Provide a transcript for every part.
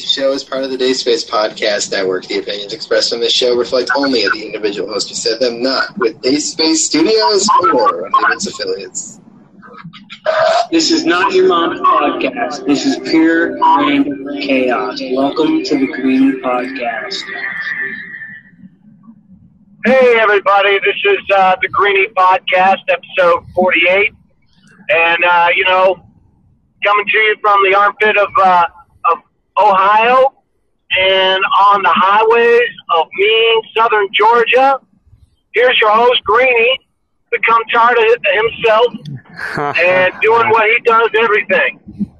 This show is part of the Dacespace Podcast Network. The opinions expressed on this show reflect only of the individual host who said them, not with Dacespace Studios or any of its affiliates. This is not your mom's podcast. This is pure random chaos. Welcome to the Green Podcast. Hey, everybody, this is uh, the Greenie Podcast, episode 48. And, uh, you know, coming to you from the armpit of, uh, of Ohio and on the highways of mean southern Georgia, here's your host, Greenie, become tired of himself and doing what he does everything.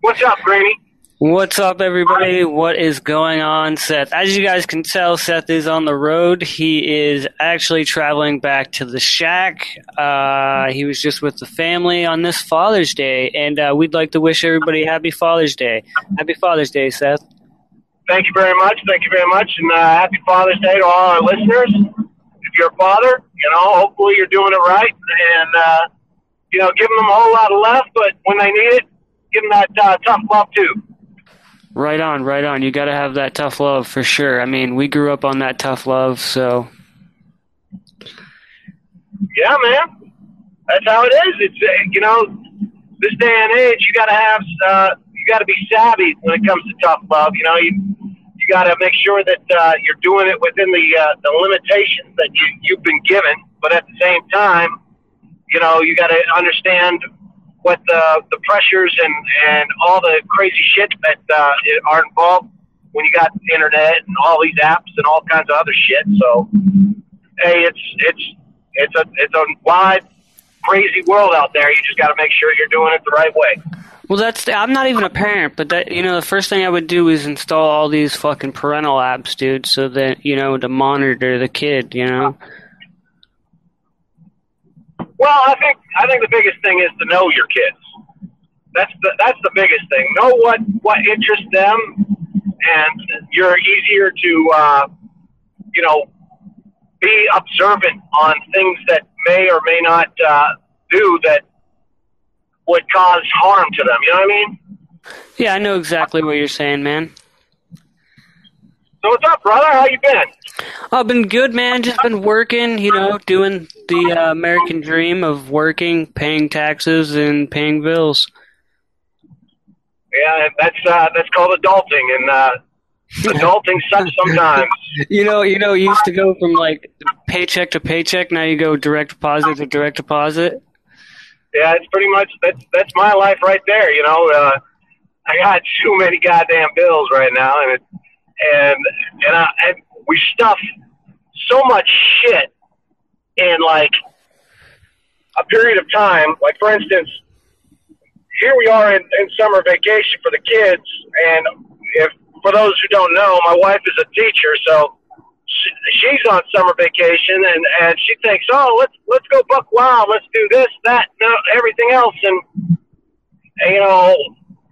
What's up, Greenie? What's up, everybody? What is going on, Seth? As you guys can tell, Seth is on the road. He is actually traveling back to the shack. Uh, he was just with the family on this Father's Day, and uh, we'd like to wish everybody Happy Father's Day. Happy Father's Day, Seth. Thank you very much. Thank you very much. And uh, happy Father's Day to all our listeners. If you're a father, you know, hopefully you're doing it right. And, uh, you know, giving them a whole lot of love, but when they need it, give them that uh, tough love, too. Right on, right on. You got to have that tough love for sure. I mean, we grew up on that tough love, so. Yeah, man. That's how it is. It's, uh, you know, this day and age, you got to have, uh, you got to be savvy when it comes to tough love. You know, you, you got to make sure that uh, you're doing it within the uh, the limitations that you you've been given, but at the same time, you know you got to understand what the the pressures and and all the crazy shit that uh, are involved when you got internet and all these apps and all kinds of other shit. So, hey, it's it's it's a it's a wide crazy world out there. You just got to make sure you're doing it the right way. Well, that's I'm not even a parent, but that you know the first thing I would do is install all these fucking parental apps, dude, so that you know to monitor the kid, you know. Well, I think I think the biggest thing is to know your kids. That's the that's the biggest thing. Know what what interests them, and you're easier to uh, you know be observant on things that may or may not uh, do that would cause harm to them. You know what I mean? Yeah, I know exactly what you're saying, man. So what's up, brother? How you been? I've been good, man. Just been working, you know, doing the uh, American dream of working, paying taxes, and paying bills. Yeah, that's uh, that's called adulting, and uh, adulting sucks sometimes. You know, you know, you used to go from like paycheck to paycheck. Now you go direct deposit to direct deposit. Yeah, it's pretty much that's that's my life right there. You know, uh, I got too many goddamn bills right now, and it, and and, I, and we stuff so much shit in like a period of time. Like for instance, here we are in, in summer vacation for the kids, and if for those who don't know, my wife is a teacher, so she, she's on summer vacation, and and she thinks, oh, let's let's go buck wild, let's do this, that, no, everything else, and, and you know.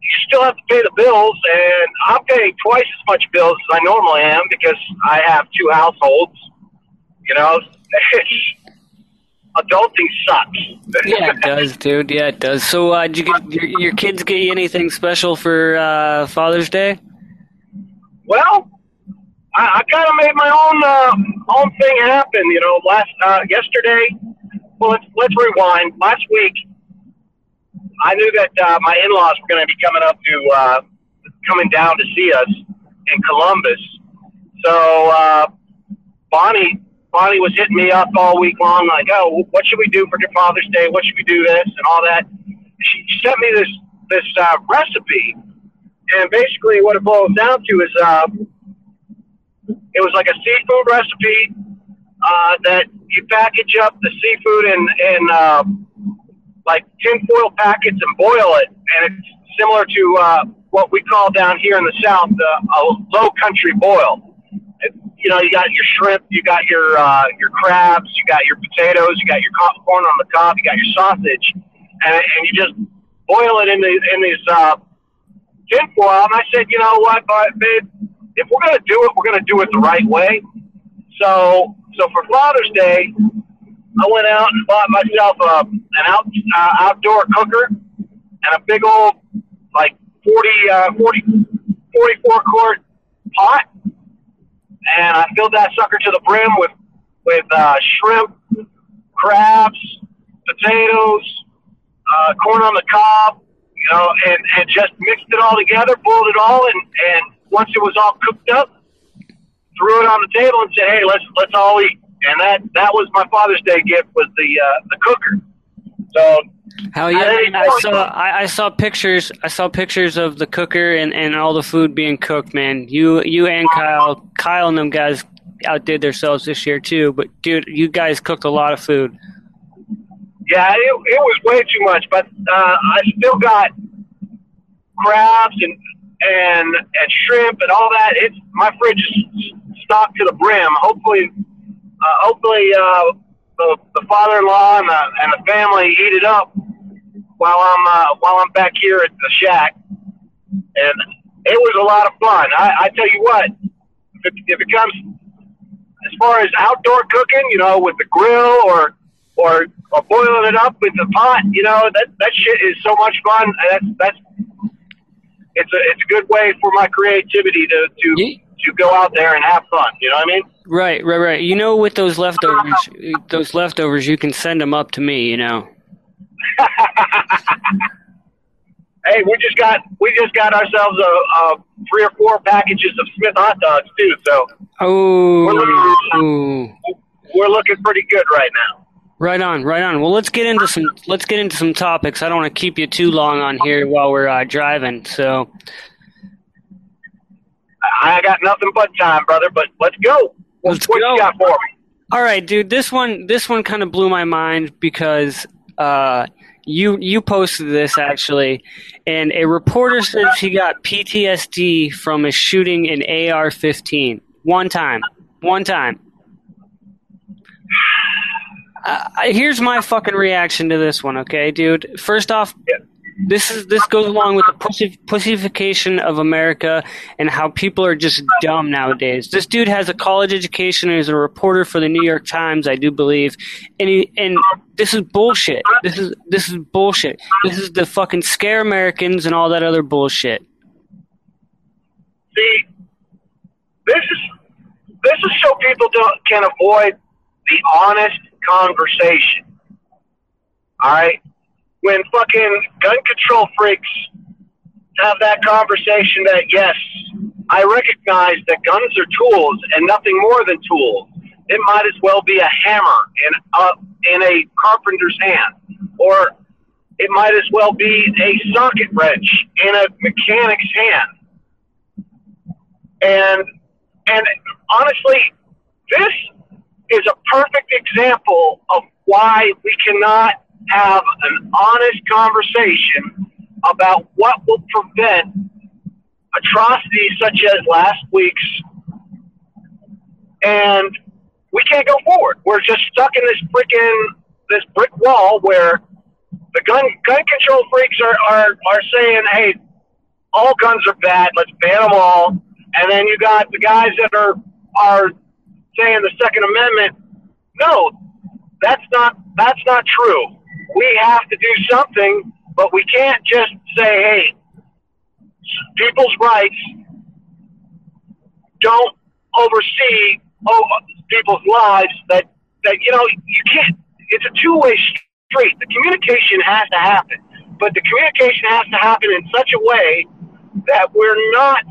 You still have to pay the bills, and I'm paying twice as much bills as I normally am because I have two households. You know, adulting sucks. Yeah, it does, dude. Yeah, it does. So, uh, did you get your, your kids get you anything special for uh, Father's Day? Well, I, I kind of made my own uh, own thing happen. You know, last uh, yesterday. Well, let's let's rewind. Last week, I knew that uh, my in-laws were going to be coming up to uh, coming down to see us in Columbus. So uh, Bonnie Bonnie was hitting me up all week long, like, "Oh, what should we do for your Father's Day? What should we do this and all that?" She sent me this this uh, recipe, and basically what it boils down to is uh, it was like a seafood recipe uh, that you package up the seafood in in uh, like tinfoil packets and boil it, and it's similar to uh, what we call down here in the South uh, a low country boil. It, you know, you got your shrimp, you got your uh, your crabs, you got your potatoes, you got your corn on the cob, you got your sausage, and, and you just boil it in these in these uh, tinfoil. And I said, you know what, babe, if we're gonna do it, we're gonna do it the right way. So, so for Father's Day, I went out and bought myself a, an out uh, outdoor cooker and a big old like 40, uh, 40, 44 quart pot, and I filled that sucker to the brim with with uh, shrimp, crabs, potatoes, uh, corn on the cob, you know, and and just mixed it all together, boiled it all, and and once it was all cooked up, threw it on the table and said, "Hey, let's let's all eat." And that that was my Father's Day gift was the uh, the cooker. So Hell yeah! man. I saw I, I saw pictures. I saw pictures of the cooker and, and all the food being cooked. Man, you you and Kyle, Kyle and them guys outdid themselves this year too. But dude, you guys cooked a lot of food. Yeah, it, it was way too much, but uh, I still got crabs and and and shrimp and all that. It's my fridge is stocked to the brim. Hopefully, uh, hopefully uh, the the father-in-law and the and the family eat it up while I'm uh, while I'm back here at the shack, and it was a lot of fun. I, I tell you what, if it, if it comes as far as outdoor cooking, you know, with the grill or or or boiling it up with the pot, you know, that that shit is so much fun. That's that's it's a it's a good way for my creativity to to Yeah. To go out there and have fun. You know what I mean? Right, right, right. You know, with those leftovers, those leftovers, you can send them up to me. You know. Hey, we just got we just got ourselves a, a three or four packages of Smith hot dogs too. So Oh, we're looking pretty good right now. right on, right on. Well, let's get into some let's get into some topics. I don't want to keep you too long on here while we're uh, driving. So, I got nothing but time, brother. But let's go. Let's what go. you got for me? all right, dude. This one this one kind of blew my mind because uh, you you posted this actually, and a reporter says he got PTSD from a shooting in AR-15 one time, one time. Uh, here's my fucking reaction to this one, okay, dude. First off, Yeah. This is this goes along with the pussy, pussification of America and how people are just dumb nowadays. This dude has a college education and is a reporter for the New York Times, I do believe, and he, and this is bullshit. This is this is bullshit. This is the fucking scare Americans and all that other bullshit. See, this is this is so people don't, can avoid the honest conversation. All right, when fucking gun control freaks have that conversation that yes, I recognize that guns are tools and nothing more than tools. It might as well be a hammer in a in a carpenter's hand, or it might as well be a socket wrench in a mechanic's hand. And and honestly, this is a perfect example of why we cannot have an honest conversation about what will prevent atrocities such as last week's and we can't go forward. We're just stuck in this freaking this brick wall where the gun gun control freaks are, are, are saying, hey, all guns are bad, let's ban them all. And then you got the guys that are are saying the Second Amendment. No, that's not that's not true. We have to do something, but we can't just say, hey, people's rights don't oversee oh, people's lives. That that you know you can't. It's a two way street. The communication has to happen, but the communication has to happen in such a way that we're not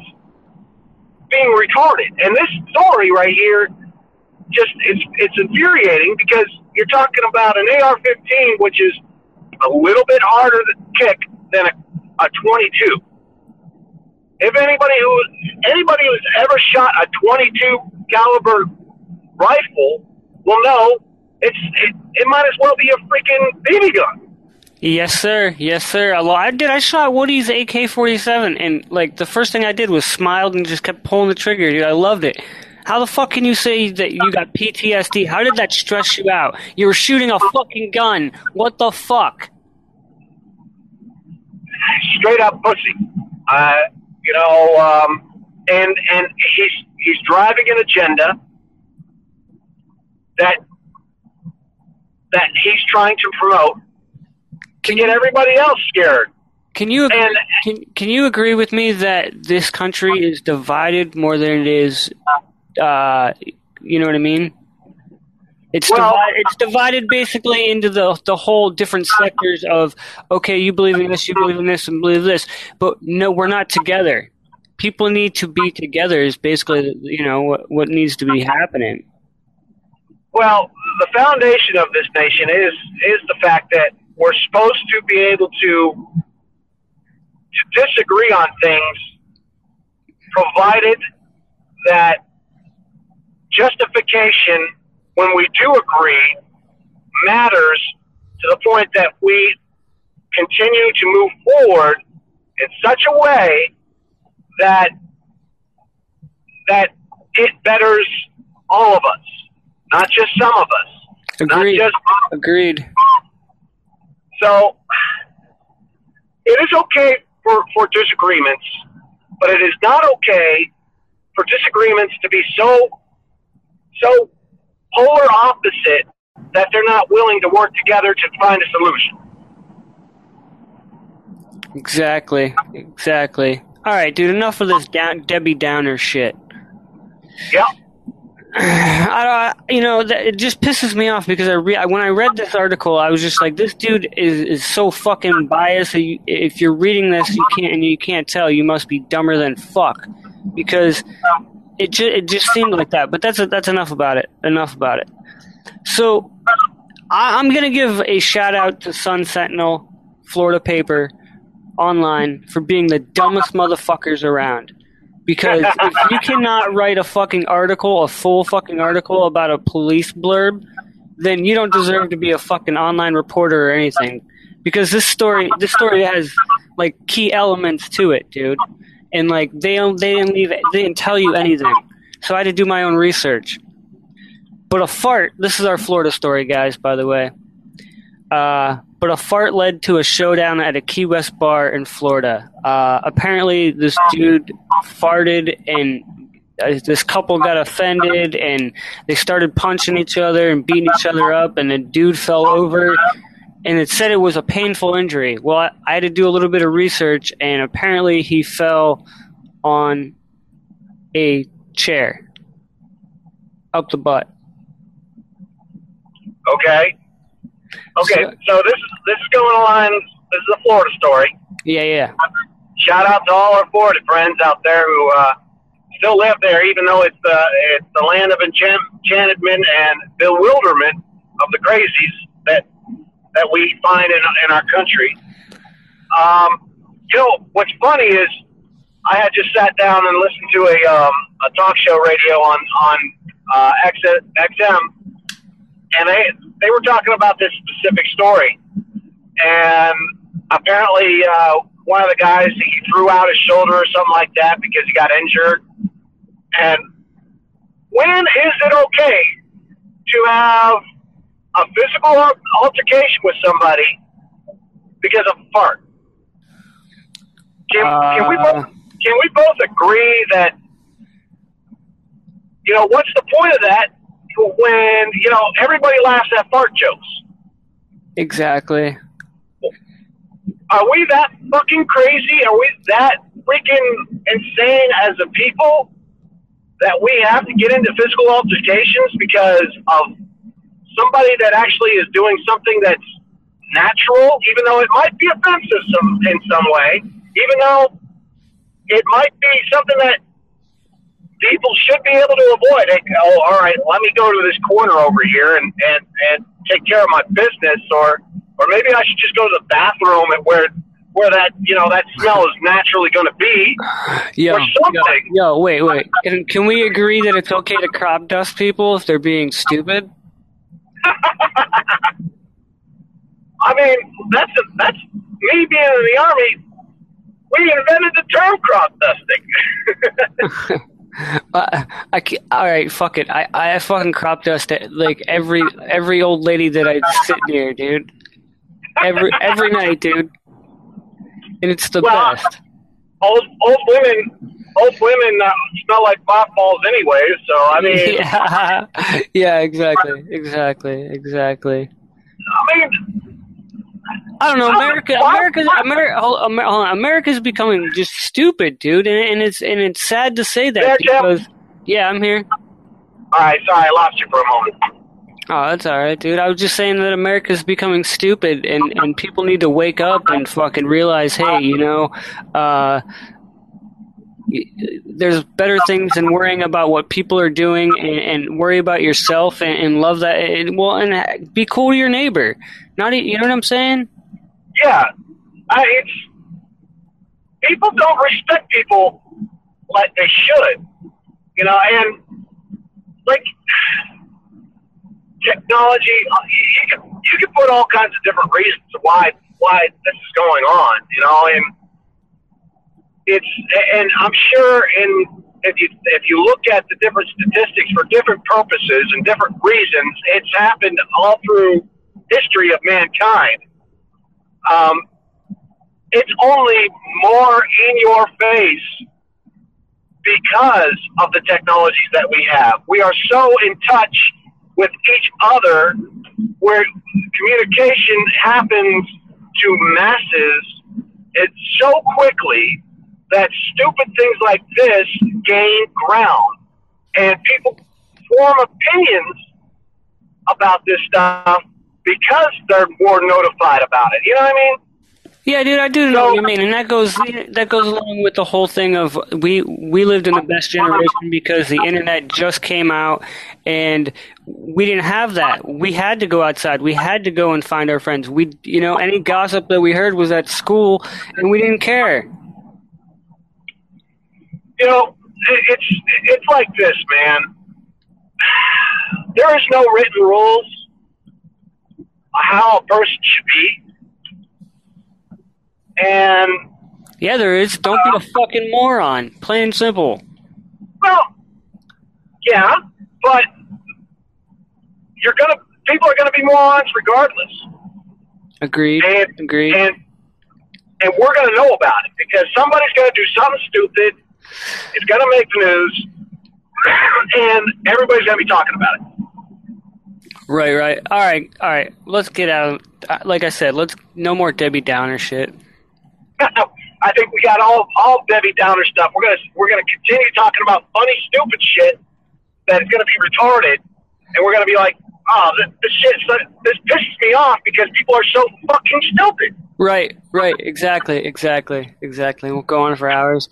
being retarded. And this story right here, just it's it's infuriating because you're talking about an AR-15, which is a little bit harder to kick than a, a 22. If anybody who anybody who's ever shot a 22 caliber rifle will know it's it, it might as well be a freaking BB gun. Yes, sir. Yes, sir. I, I did. I shot Woody's AK-47, and like the first thing I did was smiled and just kept pulling the trigger, dude. I loved it. How the fuck can you say that you got PTSD? How did that stress you out? You were shooting a fucking gun. What the fuck? straight up pussy. Uh, you know, um, and and he's he's driving an agenda that that he's trying to promote to get everybody else scared. Can you agree, And- can can you agree with me that this country is divided more than it is? Uh, you know what I mean? It's Well- divided, it's divided basically into the the whole different sectors of okay, you believe in this, you believe in this, and believe this, but no, we're not together. People need to be together. Is basically you know what what needs to be happening. Well, the foundation of this nation is is the fact that we're supposed to be able to to disagree on things, provided that justification when we do agree matters to the point that we continue to move forward in such a way that that it betters all of us, not just some of us, Agreed. not just Agreed. so it is okay for, for disagreements, but it is not okay for disagreements to be so so polar opposite that they're not willing to work together to find a solution. Exactly. Exactly. All right, dude. Enough of this down, Debbie Downer shit. Yep. I don't, you know, that, it just pisses me off because I re- when I read this article, I was just like, this dude is, is so fucking biased. If you're reading this, you can't and you can't tell. You must be dumber than fuck because it ju- it just seemed like that. But that's that's enough about it. Enough about it. So I, I'm gonna give a shout out to Sun Sentinel, Florida paper, online for being the dumbest motherfuckers around. Because if you cannot write a fucking article, a full fucking article about a police blurb, then you don't deserve to be a fucking online reporter or anything. Because this story, this story has like key elements to it, dude, and like they don't, they didn't leave, they didn't tell you anything. So I had to do my own research. But a fart. This is our Florida story, guys. By the way. Uh, but a fart led to a showdown at a Key West bar in Florida. Uh, apparently, this dude farted, and uh, this couple got offended, and they started punching each other and beating each other up, and the dude fell over, and it said it was a painful injury. Well, I, I had to do a little bit of research, and apparently, he fell on a chair up the butt. Okay. Okay. So- So this is this is going along. This is a Florida story. Yeah, yeah. Shout out to all our Florida friends out there who uh, still live there, even though it's the it's the land of enchant- enchantment and bewilderment of the crazies that that we find in in our country. Um, you know what's funny is I had just sat down and listened to a um, a talk show radio on on uh, XM, and they they were talking about this specific story, and apparently uh, one of the guys he threw out his shoulder or something like that because he got injured. And when is it okay to have a physical altercation with somebody because of a fart? Can, can we Uh. both can we both agree that you know what's the point of that when you know everybody laughs at fart jokes? Exactly. Are we that fucking crazy? Are we that freaking insane as a people that we have to get into physical altercations because of somebody that actually is doing something that's natural, even though it might be offensive some in some way, even though it might be something that people should be able to avoid. Oh, all right, let me go to this corner over here and, and, and take care of my business, or or maybe I should just go to the bathroom at where where that you know that smell is naturally going to be. Yo, Or something. yo, yo, wait, wait. Can, can we agree that it's okay to crop dust people if they're being stupid? I mean, that's a, that's me being in the army. We invented the term crop dusting. I ca- all right, fuck it. I, I fucking crop dust it, like every every old lady that I sit near, dude. Every every night, dude. And it's the Well, best. old old women, old women uh, smell like balls anyway. So I mean, yeah, yeah, exactly, exactly, exactly. I mean, I don't know. America, America, America, hold on, America's becoming just stupid, dude, and, and it's and it's sad to say that Yeah, Jeff? yeah, I'm here. All right, sorry, I lost you for a moment. Oh, that's all right, dude. I was just saying that America's becoming stupid, and and people need to wake up and fucking realize, hey, you know, uh, there's better things than worrying about what people are doing, and, and worry about yourself and, and love that. And, well, and be cool to your neighbor. Not, you know what I'm saying? Yeah, I, it's people don't respect people like they should, you know, and like technology, uh, you can you can put all kinds of different reasons why why this is going on, you know, and it's and I'm sure in if you if you look at the different statistics for different purposes and different reasons, it's happened all through history of mankind. Um, it's only more in your face because of the technologies that we have. We are so in touch with each other where communication happens to masses it's so quickly that stupid things like this gain ground and people form opinions about this stuff because they're more notified about it. You know what I mean? Yeah, dude, I do know what you mean, and that goes that goes along with the whole thing of we we lived in the best generation because the internet just came out, and we didn't have that. We had to go outside. We had to go and find our friends. We, you know, any gossip that we heard was at school, and we didn't care. You know, it's it's like this, man. There is no written rules how a person should be, and Yeah, there is. Don't be a fucking moron. Plain and simple. well, yeah, but you're gonna people are gonna be morons regardless, Agreed. and Agreed. and and we're gonna know about it because somebody's gonna do something stupid. It's gonna make the news, and everybody's gonna be talking about it. Right, right. All right, all right. Let's get out. uh, Like I said, let's no more Debbie Downer shit. I think we got all all Debbie Downer stuff. We're gonna we're gonna continue talking about funny, stupid shit that is gonna be retarded, and we're gonna be like, oh, this, this shit, this pisses me off because people are so fucking stupid. Right, right. Exactly, exactly, exactly. We'll go on for hours.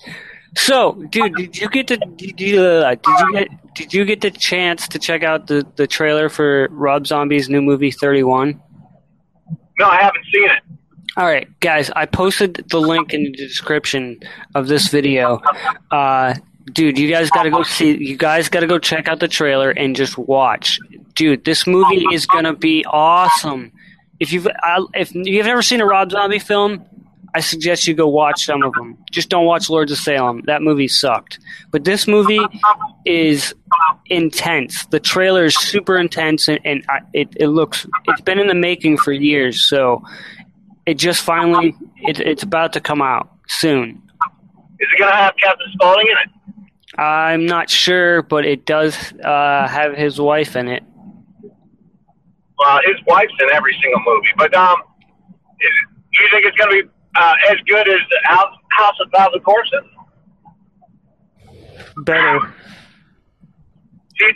So, dude, did you get the did you, uh, did you get did you get the chance to check out the the trailer for Rob Zombie's new movie Thirty One? No, I haven't seen it. All right, guys, I posted the link in the description of this video. Uh, dude, you guys got to go see. You guys got to go check out the trailer and just watch. Dude, this movie is gonna be awesome. If you've I, if you've never seen a Rob Zombie film, I suggest you go watch some of them. Just don't watch Lords of Salem. That movie sucked. But this movie is intense. The trailer is super intense, and, and I, it it looks. It's been in the making for years, so it just finally it, it's about to come out soon. Is it gonna have Captain Spaulding in it? I'm not sure, but it does uh, have his wife in it. Well, his wife's in every single movie, but um, is, do you think it's gonna be uh, as good as the House, House of Thousand Corpses? Better. See,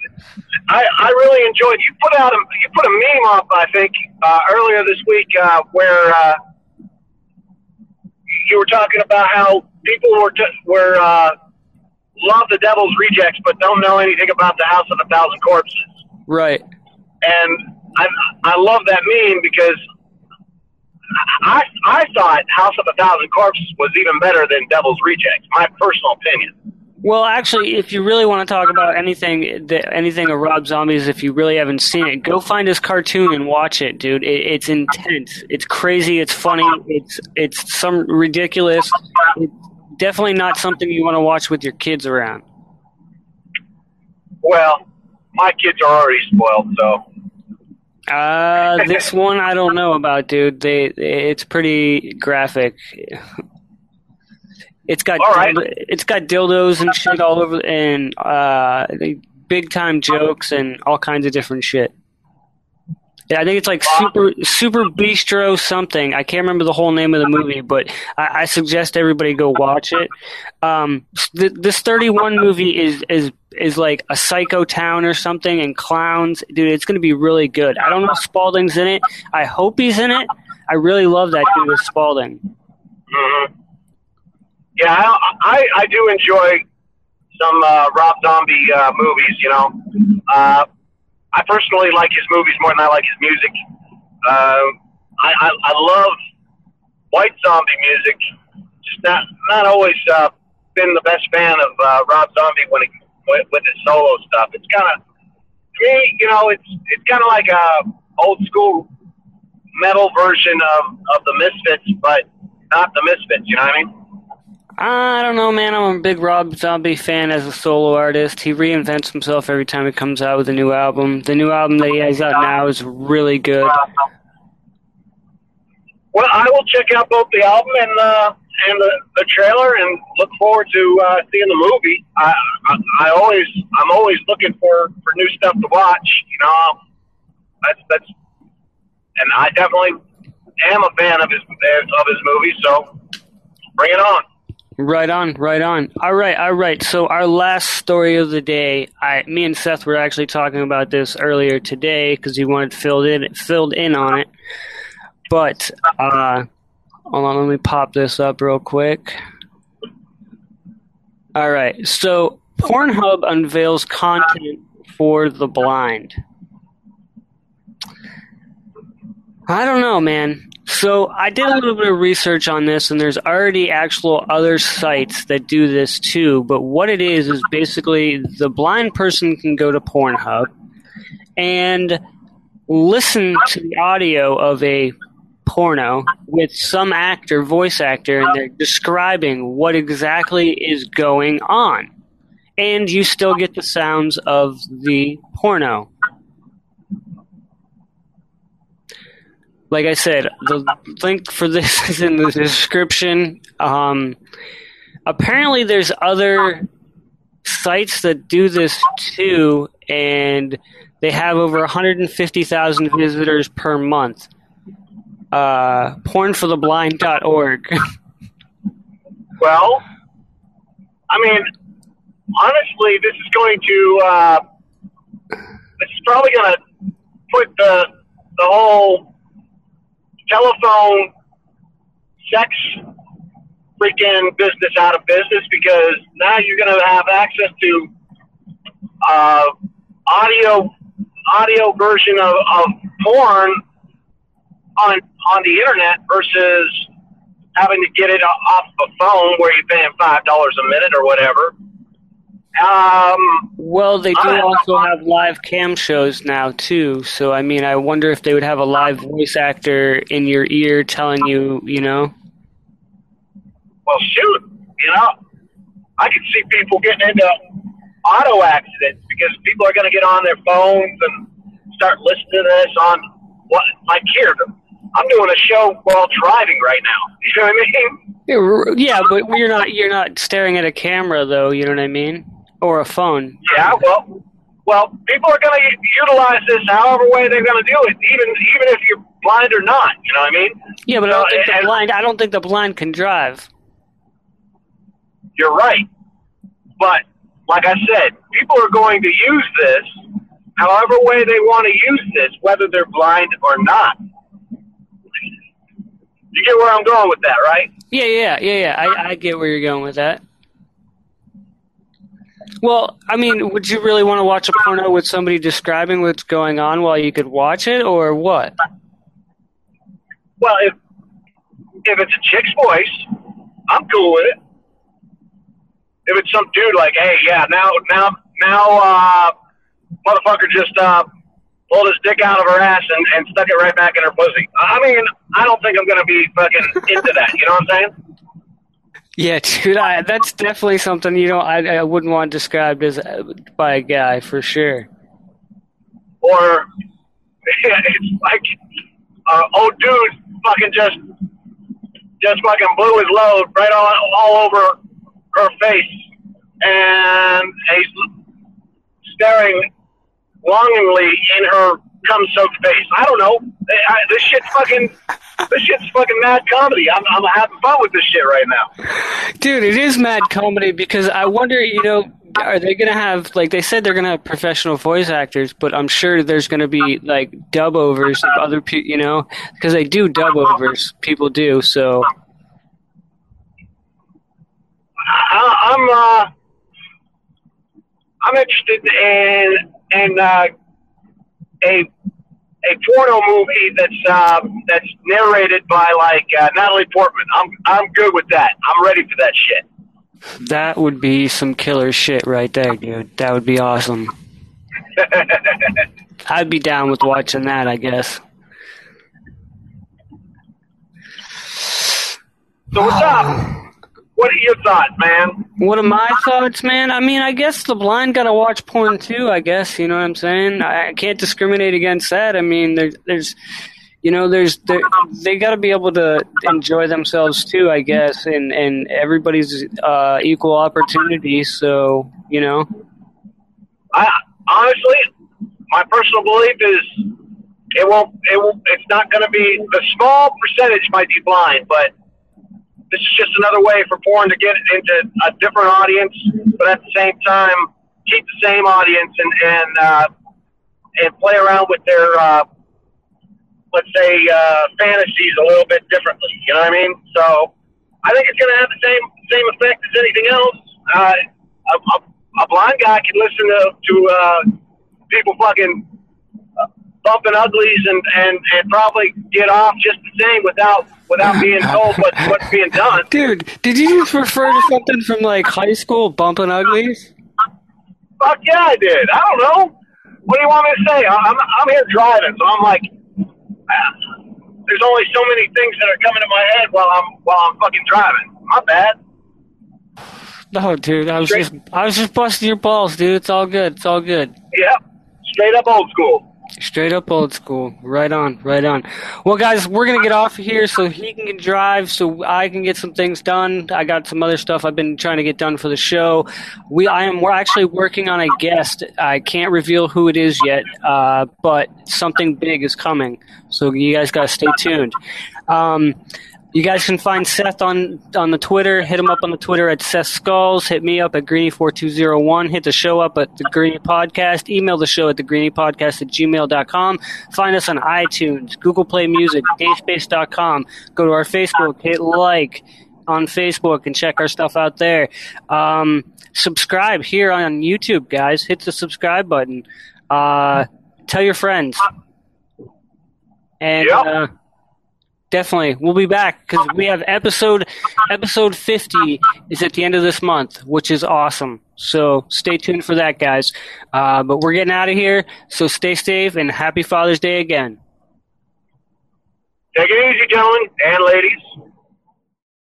I, I really enjoyed. You put out a you put a meme up, I think, uh, earlier this week uh, where uh, you were talking about how people were just were uh, love the Devil's Rejects, but don't know anything about the House of a Thousand Corpses. Right. And I I love that meme because I I thought House of a Thousand Corpses was even better than Devil's Rejects. My personal opinion. Well, actually, if you really want to talk about anything, anything of Rob Zombie's, if you really haven't seen it, go find his cartoon and watch it, dude. It, it's intense. It's crazy. It's funny. It's it's some ridiculous. It's definitely not something you want to watch with your kids around. Well, my kids are already spoiled, so Uh, this one I don't know about, dude. They it's pretty graphic. It's got right. it's got dildos and shit all over, and uh, big time jokes and all kinds of different shit. Yeah, I think it's like Super Superbeasto something. I can't remember the whole name of the movie, but I, I suggest everybody go watch it. Um, th- this 31 movie is is is like a psycho town or something, and clowns, dude. It's going to be really good. I don't know if Spaulding's in it. I hope he's in it. I really love that dude with Spaulding. Mm-hmm. Yeah, I, I I do enjoy some uh, Rob Zombie uh, movies. You know, uh, I personally like his movies more than I like his music. Uh, I, I I love White Zombie music. Just not not always uh, been the best fan of uh, Rob Zombie when it with, with his solo stuff. It's kind of to me, you know, it's it's kind of like a old school metal version of of the Misfits, but not the Misfits. You know what I mean? I don't know, man. I'm a big Rob Zombie fan as a solo artist. He reinvents himself every time he comes out with a new album. The new album that he has out now is really good. Well, I will check out both the album and uh, and the, the trailer, and look forward to uh, seeing the movie. I, I I always I'm always looking for for new stuff to watch. You know, that's that's, and I definitely am a fan of his of his movies. So bring it on. Right on, right on. All right, all right. So our last story of the day, I, me and Seth were actually talking about this earlier today because he wanted filled in, filled in on it. But uh, hold on, let me pop this up real quick. All right, so Pornhub unveils content for the blind. I don't know, man. So I did a little bit of research on this, and there's already actual other sites that do this too. But what it is is basically the blind person can go to Pornhub and listen to the audio of a porno with some actor, voice actor, and they're describing what exactly is going on. And you still get the sounds of the porno. Like I said, the link for this is in the description. Um, apparently, there's other sites that do this too, and they have over 150,000 visitors per month. Uh, pornfortheblind.org. well, I mean, honestly, this is going to uh, this is probably going to put the the whole telephone sex freaking business out of business because now you're going to have access to uh, audio audio version of, of porn on on the internet versus having to get it off a phone where you're paying five dollars a minute or whatever. Um, well, they do also have live cam shows now too. So I mean, I wonder if they would have a live voice actor in your ear telling you, you know. Well, shoot, you know, I can see people getting into auto accidents because people are going to get on their phones and start listening to this on what, like here. I'm doing a show while driving right now. You know what I mean? Yeah, but you're not you're not staring at a camera though. You know what I mean? Or a phone. Yeah, well, well, people are going to utilize this however way they're going to do it, even even if you're blind or not. You know what I mean? Yeah, but I don't think the blind. I don't think the blind can drive. You're right, but like I said, people are going to use this however way they want to use this, whether they're blind or not. You get where I'm going with that, right? Yeah, yeah, yeah, yeah. I, I get where you're going with that. Well, I mean, would you really want to watch a porno with somebody describing what's going on while you could watch it, or what? Well, if if it's a chick's voice, I'm cool with it. If it's some dude like, hey, yeah, now now now, uh, motherfucker just uh, pulled his dick out of her ass and, and stuck it right back in her pussy. I mean, I don't think I'm gonna be fucking into that. You know what I'm saying? Yeah, dude, I, that's definitely something you know I, I wouldn't want described as by a guy for sure. Or it's like uh, old dude fucking just just fucking blew his load right all all over her face, and he's staring longingly in her cum soaked face. I don't know. I, this shit's fucking. This shit's fucking mad comedy. I'm, I'm having fun with this shit right now. Dude, it is mad comedy because I wonder, you know, are they going to have, like, they said they're going to have professional voice actors, but I'm sure there's going to be, like, dub overs of other people, you know, because they do dub overs. People do, so. I, I'm, uh, I'm interested in, in, uh, a a porno movie that's uh, that's narrated by like uh, Natalie Portman. I'm I'm good with that. I'm ready for that shit. That would be some killer shit right there, dude. That would be awesome. I'd be down with watching that, I guess. So what's up? What are your thoughts, man? What are my thoughts, man? I mean, I guess the blind gotta watch porn too. I guess you know what I'm saying. I can't discriminate against that. I mean, there, there's, you know, there's there, they gotta be able to enjoy themselves too. I guess, and and everybody's uh, equal opportunity. So you know, I honestly, my personal belief is it won't. It won't. It's not going to be the small percentage might be blind, but this is just another way for porn to get into a different audience, but at the same time keep the same audience and and uh, and play around with their uh, let's say uh, fantasies a little bit differently. You know what I mean? So I think it's going to have the same same effect as anything else. Uh, a, a, a blind guy can listen to to uh, people fucking bumping uglies and, and, and probably get off just the same without without being told what, what's being done. Dude, did you just refer to something from like high school, bumping uglies? Fuck yeah, I did. I don't know. What do you want me to say? I'm I'm here driving, so I'm like, ah, there's only so many things that are coming to my head while I'm while I'm fucking driving. My bad. No, dude, I was Straight. just I was just busting your balls, dude. It's all good. It's all good. Yep. Straight up old school. Straight up old school. Right on, right on. Well, guys, we're gonna get off of here so he can drive, so I can get some things done. I got some other stuff I've been trying to get done for the show. We, I am, we're actually working on a guest. I can't reveal who it is yet, uh, but something big is coming. So you guys gotta stay tuned. Um, you guys can find Seth on on the Twitter. Hit him up on the Twitter at Seth Skulls. Hit me up at Greenie4201. Hit the show up at the Greenie Podcast. Email the show at the Greenie Podcast at gmail.com. Find us on iTunes, Google Play Music, GameSpace.com. Go to our Facebook, hit like on Facebook and check our stuff out there. Um, subscribe here on YouTube, guys. Hit the subscribe button. Uh, tell your friends. And yep. uh, definitely. We'll be back because we have episode episode 50 is at the end of this month which is awesome. So stay tuned for that guys. Uh, but we're getting out of here so stay safe and happy father's day again. Take it easy gentlemen and ladies